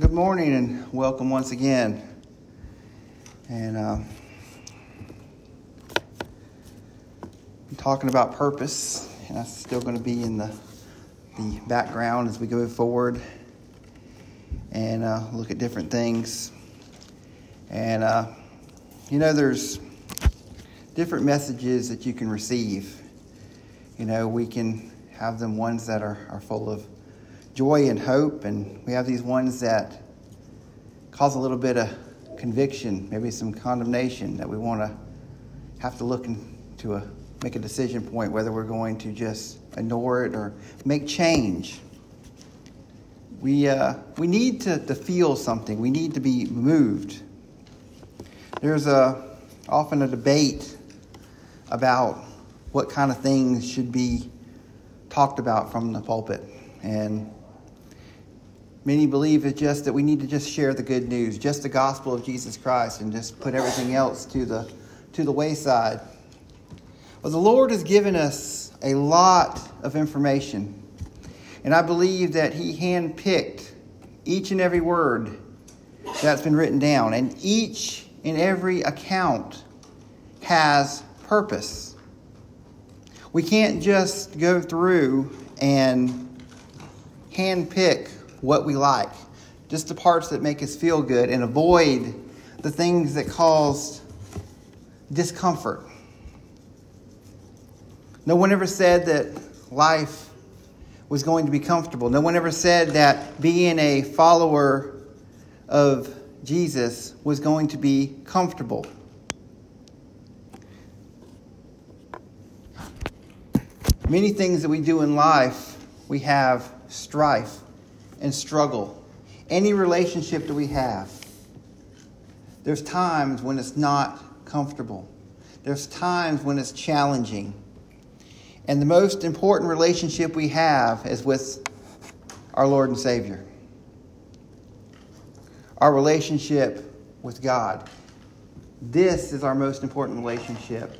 Good morning and welcome once again. And uh, I'm talking about purpose, and that's still going to be in the the background as we go forward and uh, look at different things. And uh, you know, there's different messages that you can receive. You know, we can have them ones that are, are full of joy and hope, and we have these ones that cause a little bit of conviction, maybe some condemnation that we want to have to look into a make a decision point whether we're going to just ignore it or make change. We, uh, we need to, to feel something. We need to be moved. There's a, often a debate about what kind of things should be talked about from the pulpit. And many believe it's just that we need to just share the good news, just the gospel of Jesus Christ, and just put everything else to the, to the wayside. Well, the Lord has given us a lot of information, and I believe that He handpicked each and every word that's been written down, and each and every account has purpose. We can't just go through and handpick what we like, just the parts that make us feel good, and avoid the things that cause discomfort. No one ever said that life was going to be comfortable. No one ever said that being a follower of Jesus was going to be comfortable. Many things that we do in life, we have strife and struggle. Any relationship that we have, there's times when it's not comfortable. There's times when it's challenging. And the most important relationship we have is with our Lord and Savior. Our relationship with God. This is our most important relationship.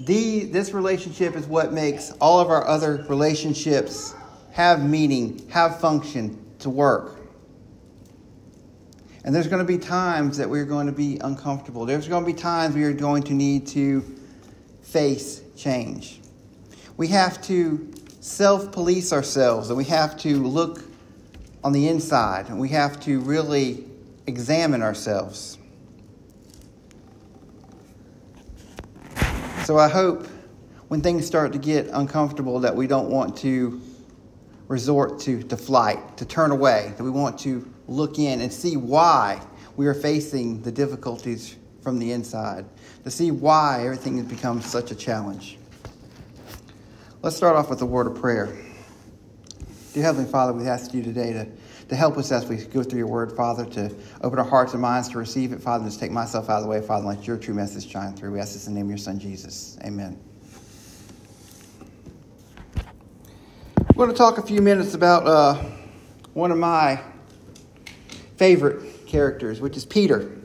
The, this relationship is what makes all of our other relationships have meaning, have function, to work. And there's going to be times that we're going to be uncomfortable. There's going to be times we are going to need to face change we have to self police ourselves and we have to look on the inside and we have to really examine ourselves. So I hope when things start to get uncomfortable that we don't want to resort to, to flight, to turn away, that we want to look in and see why we are facing the difficulties from the inside, to see why everything has become such a challenge. Let's start off with a word of prayer. Dear Heavenly Father, we ask you today to, to help us as we go through your word, Father, to open our hearts and minds to receive it, Father, and just take myself out of the way, Father, and let your true message shine through. We ask this in the name of your Son, Jesus. Amen. We're going to talk a few minutes about uh, one of my favorite characters, which is Peter.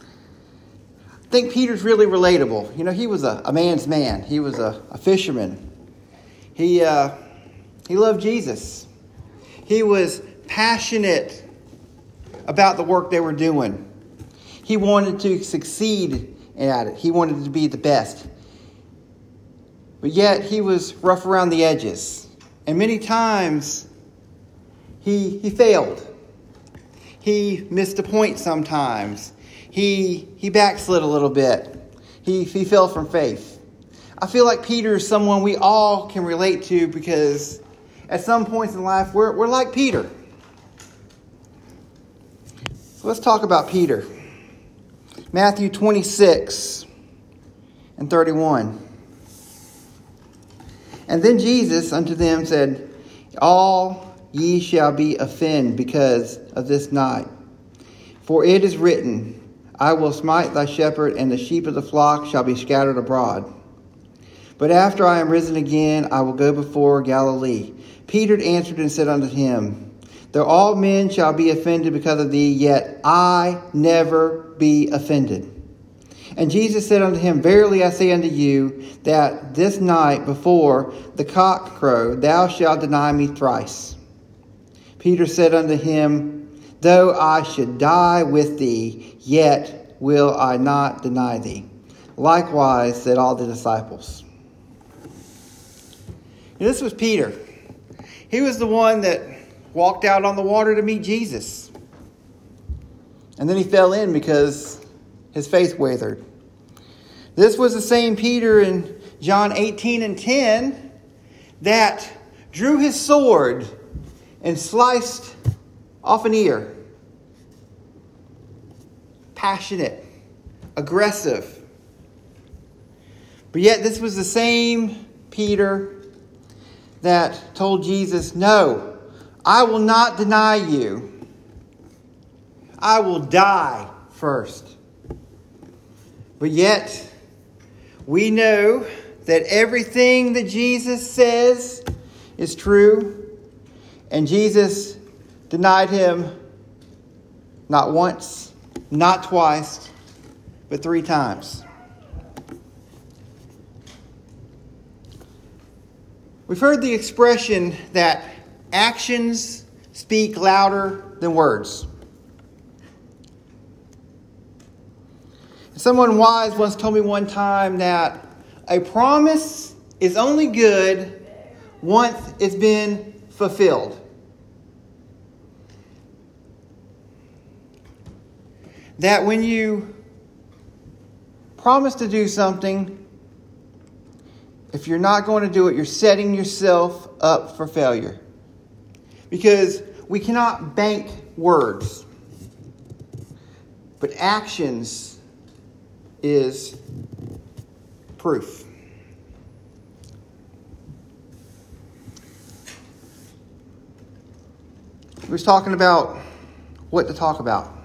I think Peter's really relatable. You know, he was a, a man's man, he was a, a fisherman. He, uh, he loved Jesus. He was passionate about the work they were doing. He wanted to succeed at it, he wanted to be the best. But yet, he was rough around the edges. And many times, he, he failed. He missed a point sometimes. He, he backslid a little bit. He, he fell from faith. I feel like Peter is someone we all can relate to because at some points in life we're, we're like Peter. So let's talk about Peter. Matthew 26 and 31. And then Jesus unto them said, All ye shall be offended because of this night. For it is written, I will smite thy shepherd, and the sheep of the flock shall be scattered abroad. But after I am risen again, I will go before Galilee. Peter answered and said unto him, Though all men shall be offended because of thee, yet I never be offended. And Jesus said unto him, Verily I say unto you, that this night before the cock crow, thou shalt deny me thrice. Peter said unto him, Though I should die with thee, yet will I not deny thee. Likewise said all the disciples. And this was Peter. He was the one that walked out on the water to meet Jesus. And then he fell in because his faith wavered. This was the same Peter in John 18 and 10 that drew his sword and sliced off an ear. Passionate, aggressive. But yet, this was the same Peter that told Jesus, No, I will not deny you. I will die first. But yet, we know that everything that Jesus says is true, and Jesus denied him not once, not twice, but three times. We've heard the expression that actions speak louder than words. Someone wise once told me one time that a promise is only good once it's been fulfilled. That when you promise to do something, if you're not going to do it, you're setting yourself up for failure. Because we cannot bank words, but actions is proof. We was talking about what to talk about.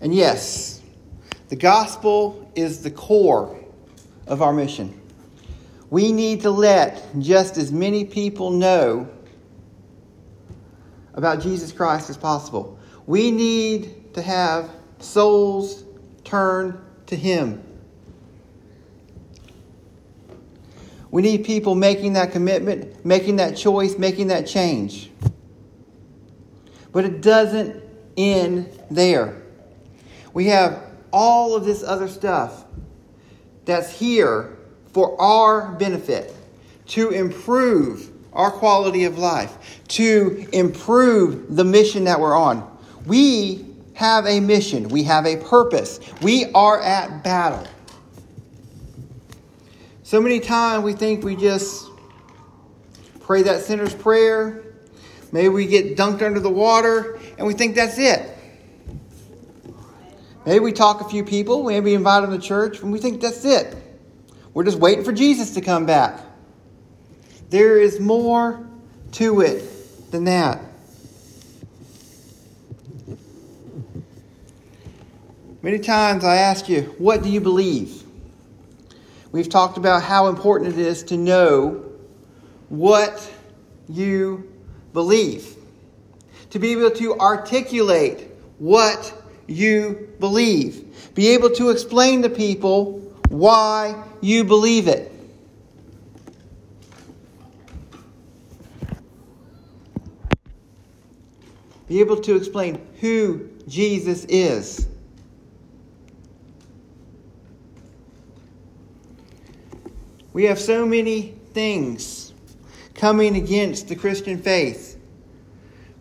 And yes, the gospel is the core of our mission. We need to let just as many people know about Jesus Christ as possible. We need to have souls turn to Him. We need people making that commitment, making that choice, making that change. But it doesn't end there. We have all of this other stuff that's here for our benefit, to improve our quality of life, to improve the mission that we're on. We have a mission, we have a purpose, we are at battle. So many times we think we just pray that sinner's prayer, maybe we get dunked under the water, and we think that's it. Maybe we talk a few people, maybe we invite them to church, and we think that's it. We're just waiting for Jesus to come back. There is more to it than that. Many times I ask you, what do you believe? We've talked about how important it is to know what you believe, to be able to articulate what you believe. Be able to explain to people why you believe it. Be able to explain who Jesus is. We have so many things coming against the Christian faith.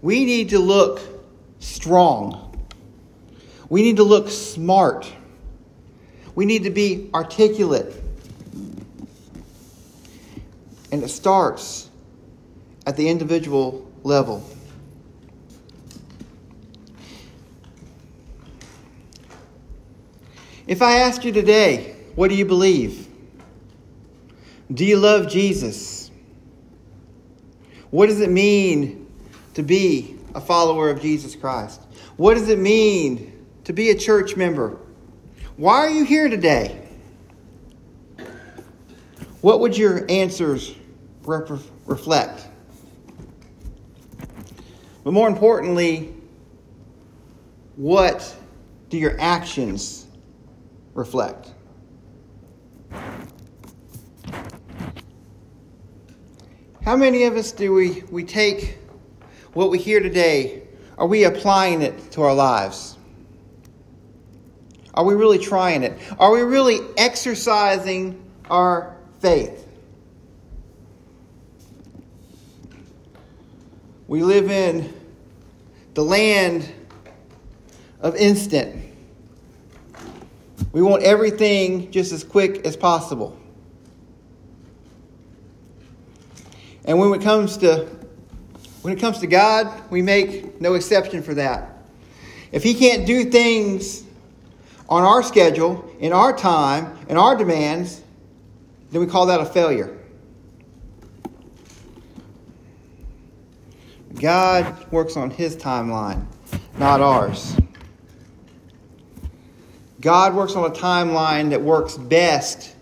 We need to look strong. We need to look smart. We need to be articulate. And it starts at the individual level. If I asked you today, what do you believe? Do you love Jesus? What does it mean to be a follower of Jesus Christ? What does it mean to be a church member. Why are you here today? What would your answers rep- reflect? But more importantly, what do your actions reflect? How many of us do we, we take what we hear today are we applying it to our lives? Are we really trying it? Are we really exercising our faith? We live in the land of instant. We want everything just as quick as possible. And when it comes to when it comes to God, we make no exception for that. If he can't do things on our schedule, in our time, in our demands, then we call that a failure. God works on his timeline, not ours. God works on a timeline that works best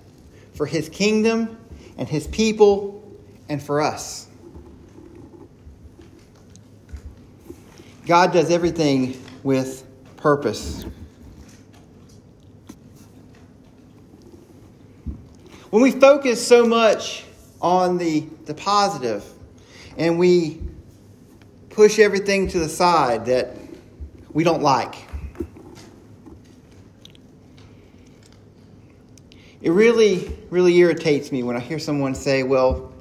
for his kingdom and his people and for us. God does everything with purpose. When we focus so much on the, the positive and we push everything to the side that we don't like, it really, really irritates me when I hear someone say, well,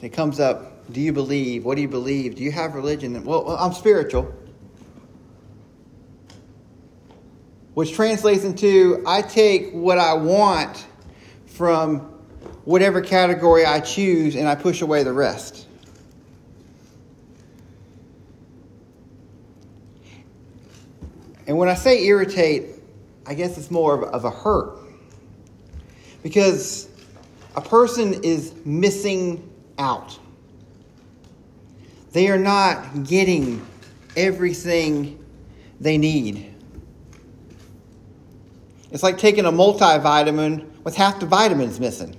it comes up, do you believe? What do you believe? Do you have religion? Well, I'm spiritual. Which translates into I take what I want from whatever category I choose and I push away the rest. And when I say irritate, I guess it's more of a hurt. Because a person is missing out. They are not getting everything they need. It's like taking a multivitamin with half the vitamins missing.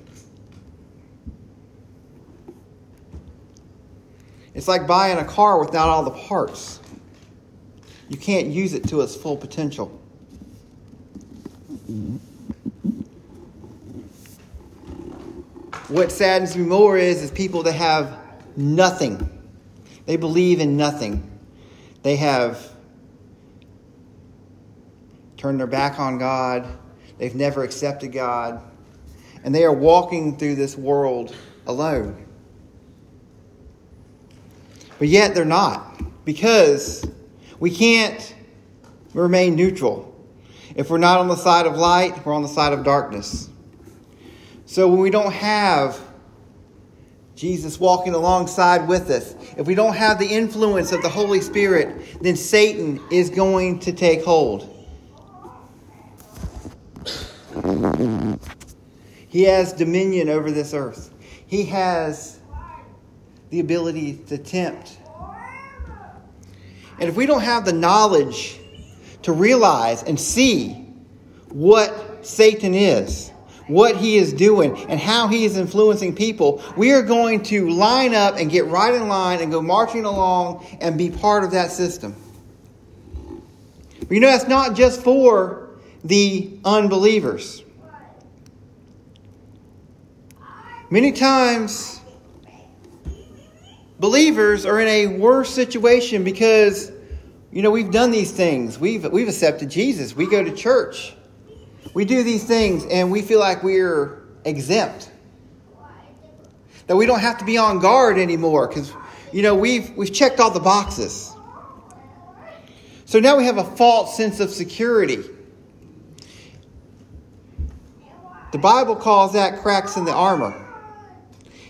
It's like buying a car without all the parts. You can't use it to its full potential. What saddens me more is, is people that have nothing. They believe in nothing. They have turned their back on God. They've never accepted God. And they are walking through this world alone. But yet they're not. Because we can't remain neutral. If we're not on the side of light, we're on the side of darkness. So when we don't have Jesus walking alongside with us, if we don't have the influence of the Holy Spirit, then Satan is going to take hold. He has dominion over this earth. He has the ability to tempt. And if we don't have the knowledge to realize and see what Satan is, what he is doing and how he is influencing people, we are going to line up and get right in line and go marching along and be part of that system. But you know, that's not just for the unbelievers. Many times, believers are in a worse situation because, you know, we've done these things. We've, we've accepted Jesus. We go to church. We do these things and we feel like we're exempt. That we don't have to be on guard anymore because, you know, we've, we've checked all the boxes. So now we have a false sense of security. The Bible calls that cracks in the armor.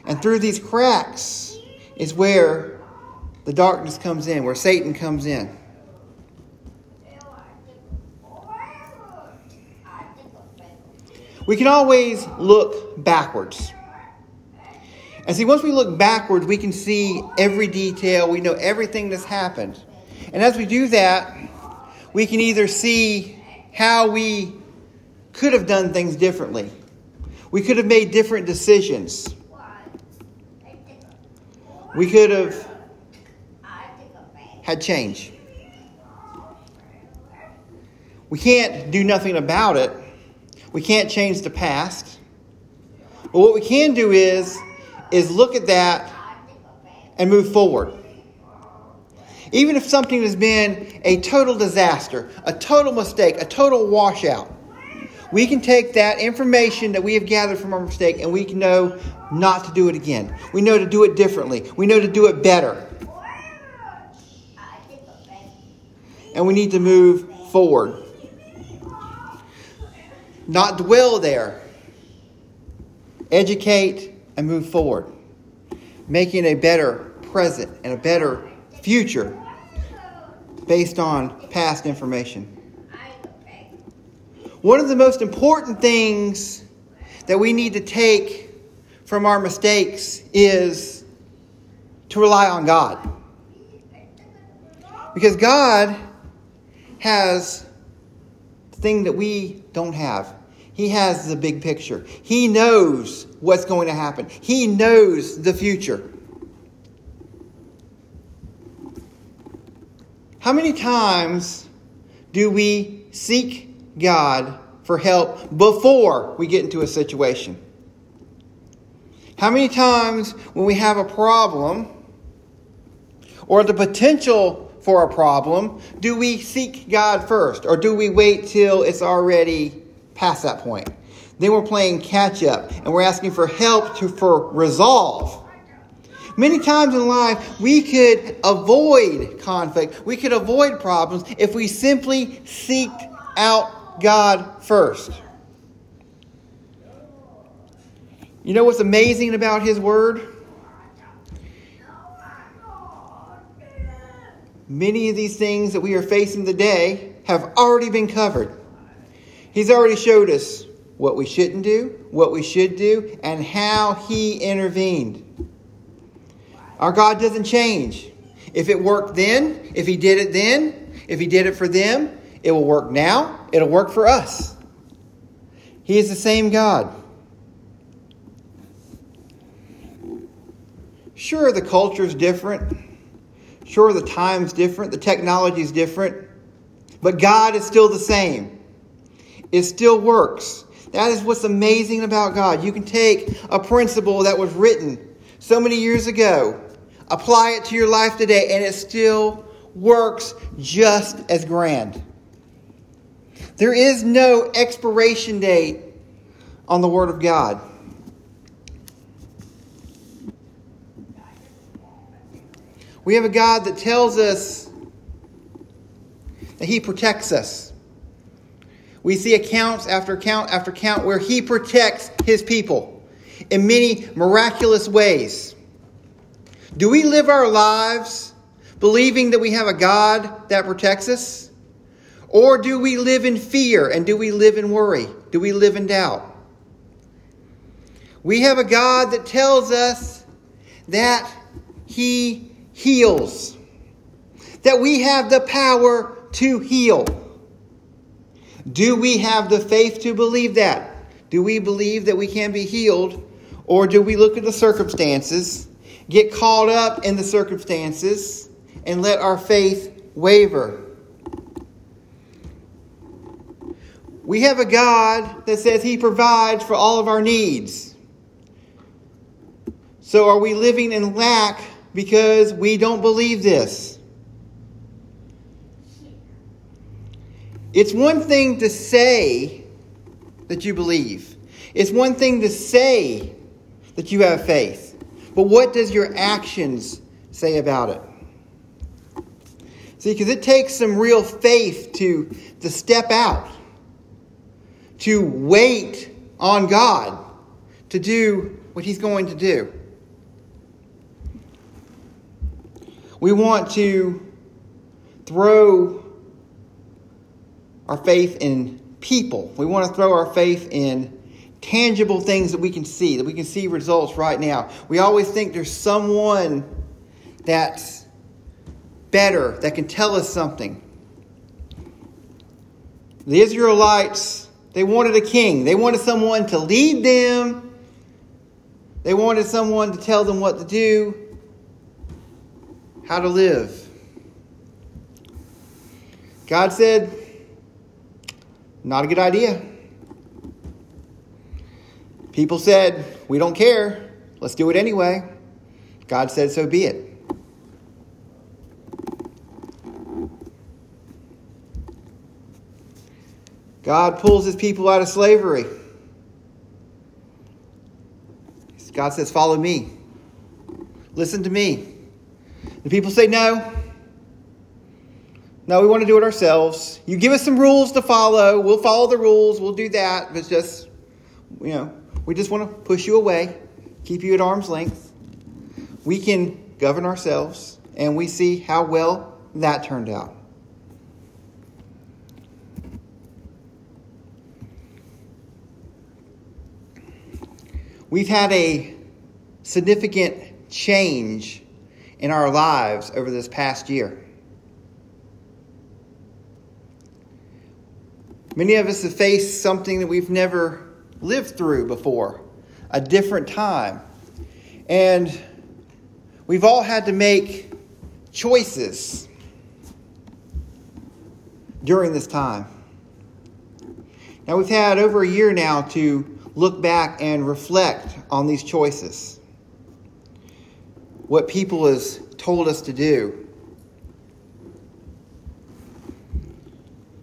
And through these cracks is where the darkness comes in, where Satan comes in. We can always look backwards. And see, once we look backwards, we can see every detail, we know everything that's happened. And as we do that, we can either see how we could have done things differently, we could have made different decisions, we could have had change. We can't do nothing about it we can't change the past. But what we can do is, is look at that and move forward. even if something has been a total disaster, a total mistake, a total washout, we can take that information that we have gathered from our mistake and we can know not to do it again. We know to do it differently. We know to do it better. And we need to move forward. Not dwell there. Educate and move forward. Making a better present and a better future based on past information. One of the most important things that we need to take from our mistakes is to rely on God. Because God has the thing that we don't have. He has the big picture. He knows what's going to happen. He knows the future. How many times do we seek God for help before we get into a situation. How many times when we have a problem or the potential for a problem, do we seek God first or do we wait till it's already past that point? Then we're playing catch up and we're asking for help to, for resolve. Many times in life, we could avoid conflict, we could avoid problems if we simply seeked out God first. You know what's amazing about His Word? Many of these things that we are facing today have already been covered. He's already showed us what we shouldn't do, what we should do, and how He intervened. Our God doesn't change. If it worked then, if He did it then, if He did it for them, it will work now, it'll work for us. He is the same God. Sure, the culture is different. Sure, the time's different. The technology is different. But God is still the same. It still works. That is what's amazing about God. You can take a principle that was written so many years ago, apply it to your life today, and it still works just as grand. There is no expiration date on the Word of God. We have a God that tells us that He protects us. We see accounts after account after account where He protects His people in many miraculous ways. Do we live our lives believing that we have a God that protects us? Or do we live in fear and do we live in worry? Do we live in doubt? We have a God that tells us that He heals, that we have the power to heal. Do we have the faith to believe that? Do we believe that we can be healed? Or do we look at the circumstances, get caught up in the circumstances, and let our faith waver? We have a God that says He provides for all of our needs. So are we living in lack because we don't believe this? It's one thing to say that you believe. It's one thing to say that you have faith. But what does your actions say about it? See, because it takes some real faith to, to step out to wait on God to do what He's going to do. We want to throw our faith in people. We want to throw our faith in tangible things that we can see, that we can see results right now. We always think there's someone that's better, that can tell us something. The Israelites they wanted a king. They wanted someone to lead them. They wanted someone to tell them what to do, how to live. God said, not a good idea. People said, We don't care. Let's do it anyway. God said, So be it. God pulls his people out of slavery. God says, Follow me. Listen to me. The people say, No, no, we want to do it ourselves. You give us some rules to follow. We'll follow the rules. We'll do that. But just, you know, we just want to push you away, keep you at arm's length. We can govern ourselves, and we see how well that turned out. We've had a significant change in our lives over this past year. Many of us have faced something that we've never lived through before, a different time. And we've all had to make choices during this time. Now, we've had over a year now to look back and reflect on these choices. What people has told us to do.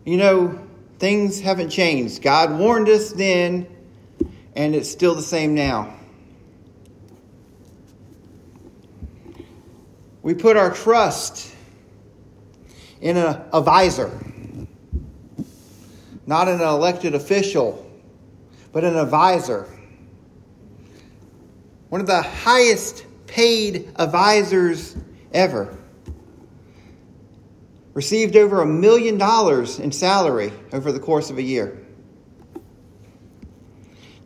You know, things haven't changed. God warned us then, and it's still the same now. We put our trust in a, advisor, not an elected official but an advisor. One of the highest paid advisors ever. Received over a million dollars in salary over the course of a year.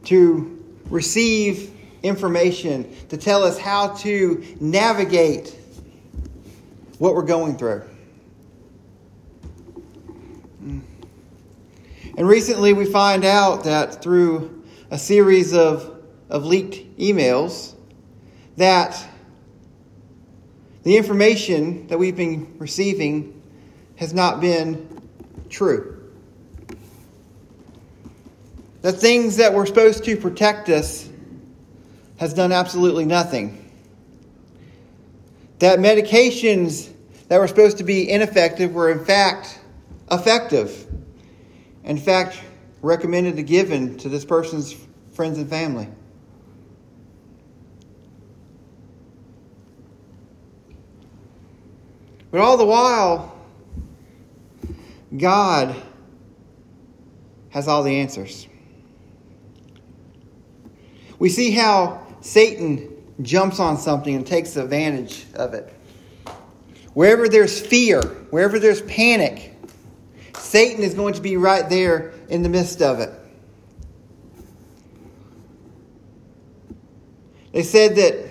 To receive information to tell us how to navigate what we're going through. Mm. And recently we find out that through a series of, of leaked emails that the information that we've been receiving has not been true. The things that were supposed to protect us has done absolutely nothing. That medications that were supposed to be ineffective were in fact effective in fact, recommended to given to this person's friends and family. But all the while, God has all the answers. We see how Satan jumps on something and takes advantage of it. Wherever there's fear, wherever there's panic, Satan is going to be right there in the midst of it. They said that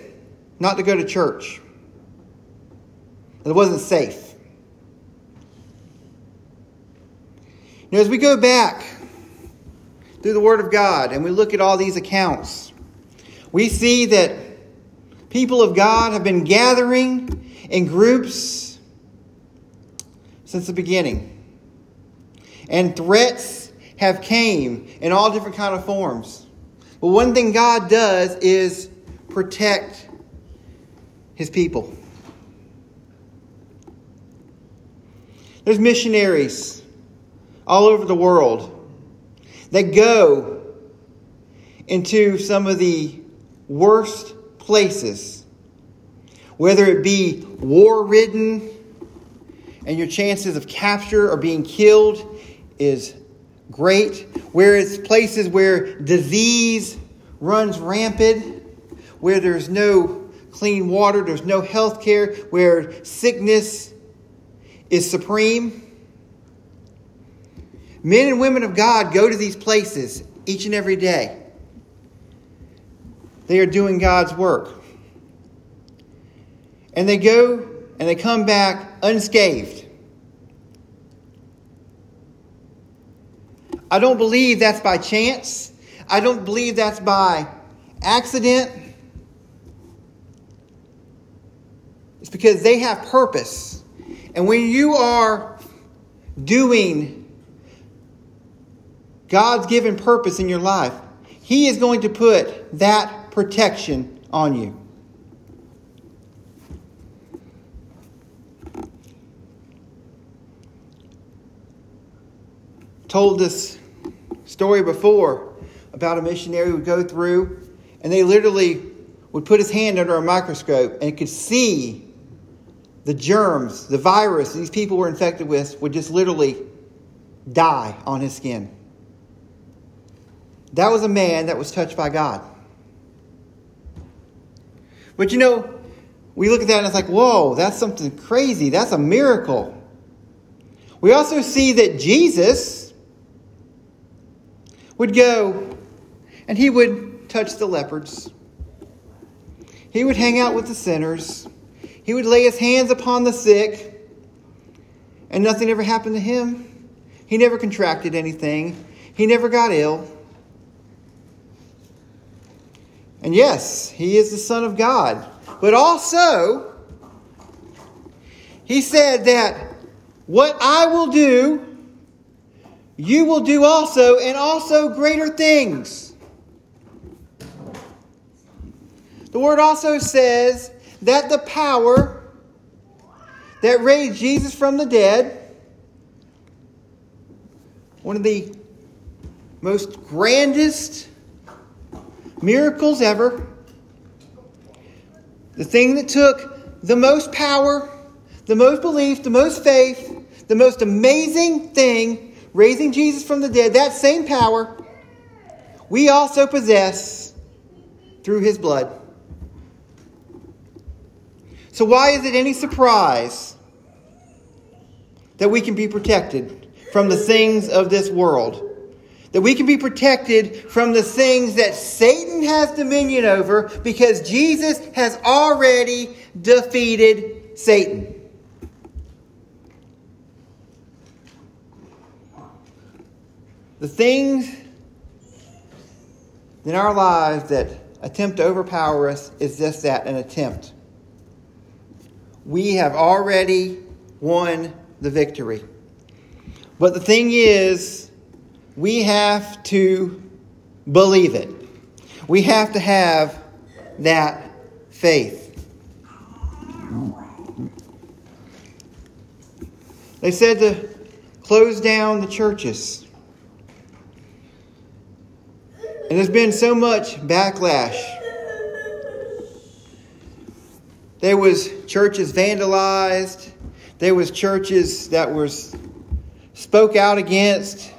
not to go to church, it wasn't safe. Now, as we go back through the Word of God and we look at all these accounts, we see that people of God have been gathering in groups since the beginning and threats have came in all different kind of forms. But one thing God does is protect his people. There's missionaries all over the world that go into some of the worst places, whether it be war ridden and your chances of capture or being killed is great, whereas places where disease runs rampant, where there's no clean water, there's no health care, where sickness is supreme. Men and women of God go to these places each and every day. They are doing God's work. And they go and they come back unscathed. I don't believe that's by chance. I don't believe that's by accident. It's because they have purpose. And when you are doing God's given purpose in your life, He is going to put that protection on you. Told this story before about a missionary would go through and they literally would put his hand under a microscope and could see the germs, the virus these people were infected with would just literally die on his skin. That was a man that was touched by God. But you know, we look at that and it's like, whoa, that's something crazy. That's a miracle. We also see that Jesus would go and he would touch the lepers. He would hang out with the sinners. He would lay his hands upon the sick, and nothing ever happened to him. He never contracted anything, he never got ill. And yes, he is the Son of God. But also, he said that what I will do, you will do also, and also greater things. The word also says that the power that raised Jesus from the dead, one of the most grandest miracles ever, the thing that took the most power, the most belief, the most faith, the most amazing thing, raising Jesus from the dead, that same power, we also possess through his blood. So, why is it any surprise that we can be protected from the things of this world? That we can be protected from the things that Satan has dominion over because Jesus has already defeated Satan. The things in our lives that attempt to overpower us is just that an attempt we have already won the victory. But the thing is, we have to believe it. We have to have that faith. They said to close down the churches. And there's been so much backlash there was churches vandalized. There was churches that was spoke out against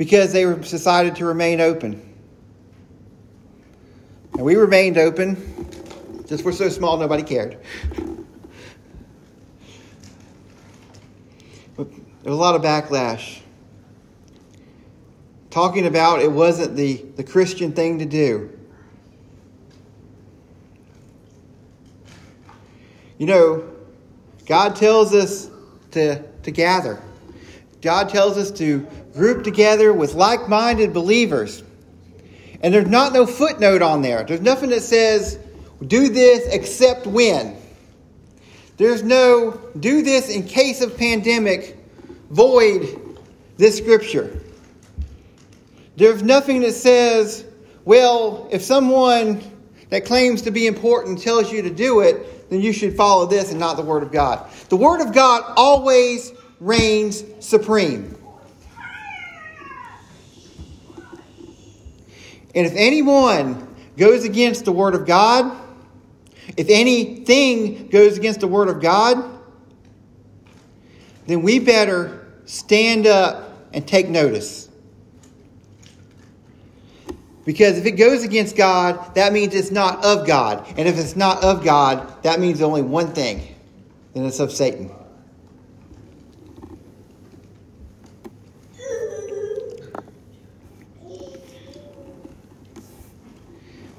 because they decided to remain open. And we remained open. Just we're so small nobody cared. But there was a lot of backlash. Talking about it wasn't the, the Christian thing to do. You know, God tells us to, to gather. God tells us to group together with like minded believers. And there's not no footnote on there. There's nothing that says, do this except when. There's no, do this in case of pandemic, void this scripture. There's nothing that says, well, if someone that claims to be important tells you to do it, then you should follow this and not the Word of God. The Word of God always reigns supreme. And if anyone goes against the Word of God, if anything goes against the Word of God, then we better stand up and take notice. Because if it goes against God, that means it's not of God. And if it's not of God, that means only one thing, and it's of Satan.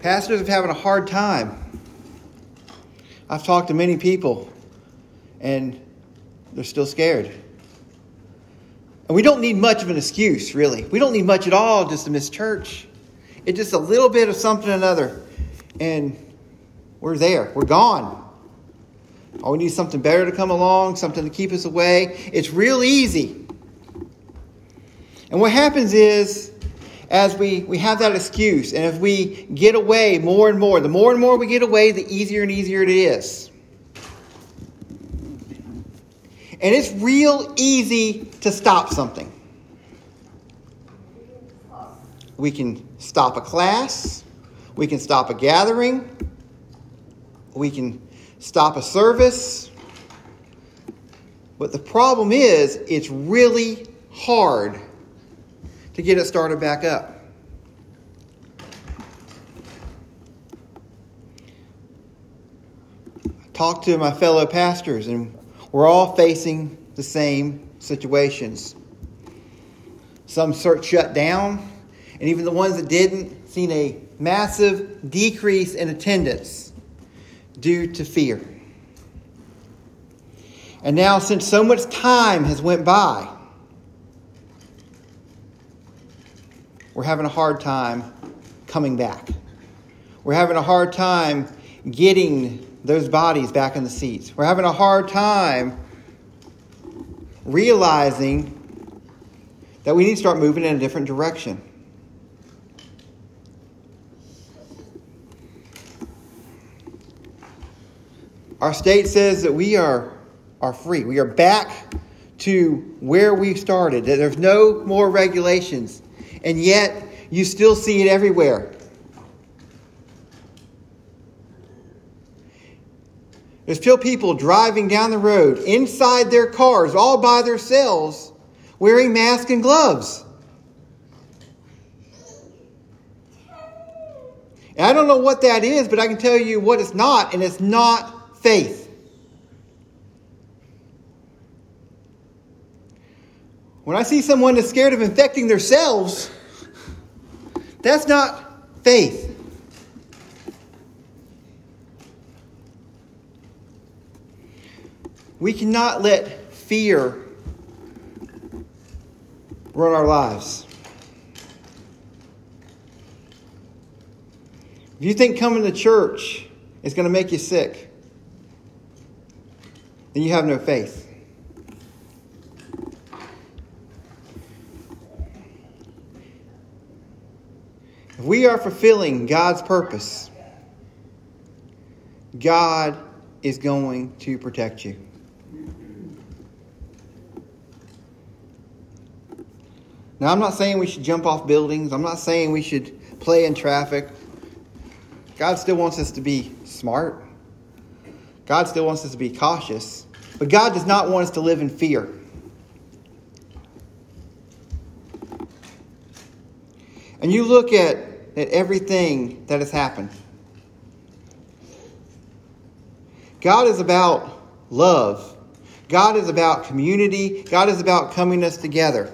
Pastors are having a hard time. I've talked to many people, and they're still scared. And we don't need much of an excuse, really. We don't need much at all just to miss church. It's just a little bit of something or another, and we're there. We're gone. Oh, we need something better to come along, something to keep us away. It's real easy. And what happens is, as we, we have that excuse, and if we get away more and more, the more and more we get away, the easier and easier it is. And it's real easy to stop something. we can stop a class, we can stop a gathering, we can stop a service. But the problem is, it's really hard to get it started back up. Talk to my fellow pastors, and we're all facing the same situations. Some shut down, and even the ones that didn't seen a massive decrease in attendance due to fear. And now since so much time has went by, we're having a hard time coming back. We're having a hard time getting those bodies back in the seats. We're having a hard time realizing that we need to start moving in a different direction. Our state says that we are, are free. We are back to where we started, that there's no more regulations. And yet, you still see it everywhere. There's still people driving down the road inside their cars all by themselves wearing masks and gloves. And I don't know what that is, but I can tell you what it's not, and it's not faith. When I see someone that's scared of infecting themselves, that's not faith. We cannot let fear run our lives. If you think coming to church is going to make you sick, then you have no faith. We are fulfilling God's purpose, God is going to protect you. Now, I'm not saying we should jump off buildings. I'm not saying we should play in traffic. God still wants us to be smart. God still wants us to be cautious, but God does not want us to live in fear. And you look at, at everything that has happened. God is about love. God is about community. God is about coming us together.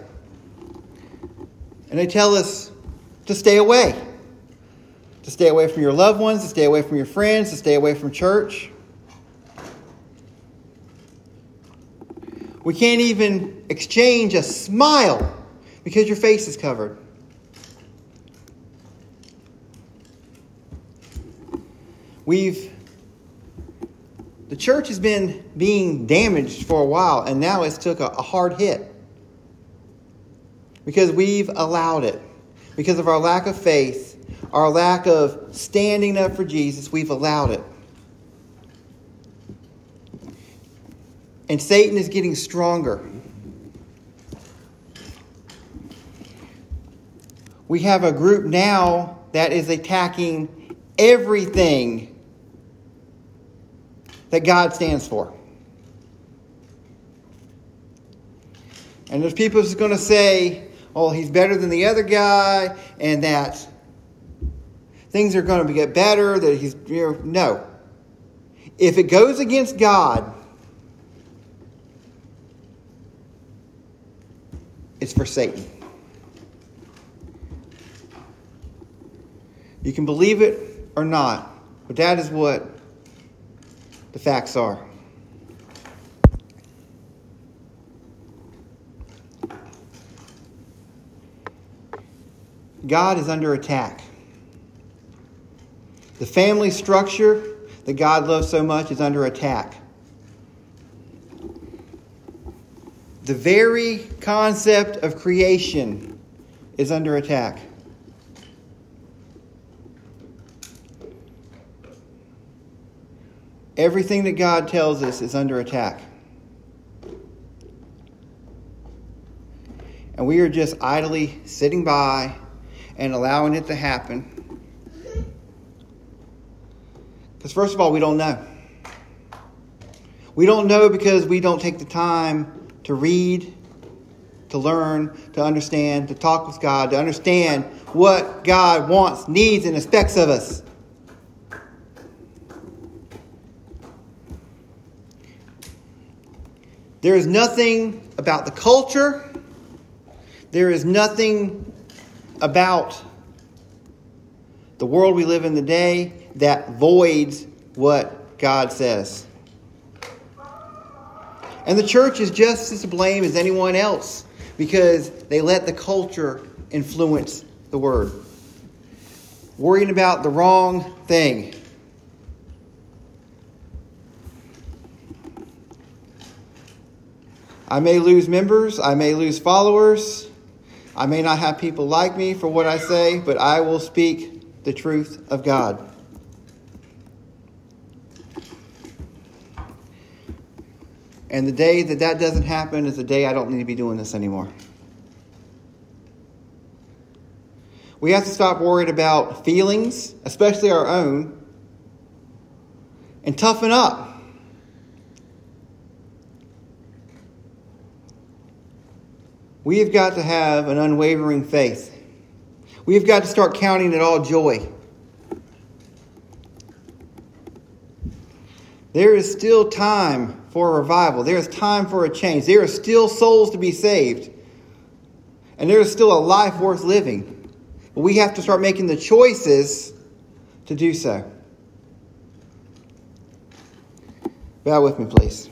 And they tell us to stay away. To stay away from your loved ones, to stay away from your friends, to stay away from church. We can't even exchange a smile because your face is covered. We've the church has been being damaged for a while and now it's took a, a hard hit. Because we've allowed it. Because of our lack of faith our lack of standing up for jesus we've allowed it. And Satan is getting stronger. We have a group now that is attacking everything that God stands for. And there's people who's going to say, oh, he's better than the other guy, and that things are going to get better, that he's, you know, no. If it goes against God, It's for Satan. You can believe it or not, but that is what the facts are. God is under attack. The family structure that God loves so much is under attack. The very concept of creation is under attack. Everything that God tells us is under attack. And we are just idly sitting by and allowing it to happen. Because, first of all, we don't know. We don't know because we don't take the time to read, to learn, to understand, to talk with God, to understand what God wants, needs, and expects of us. There is nothing about the culture, there is nothing about the world we live in today that voids what God says. And the church is just as to blame as anyone else because they let the culture influence the word. Worrying about the wrong thing. I may lose members, I may lose followers, I may not have people like me for what I say, but I will speak the truth of God. And the day that that doesn't happen is the day I don't need to be doing this anymore. We have to stop worrying about feelings, especially our own, and toughen up. We have got to have an unwavering faith. We have got to start counting it all joy. There is still time for a revival. There is time for a change. There are still souls to be saved. And there is still a life worth living. But we have to start making the choices to do so. Bow with me, please.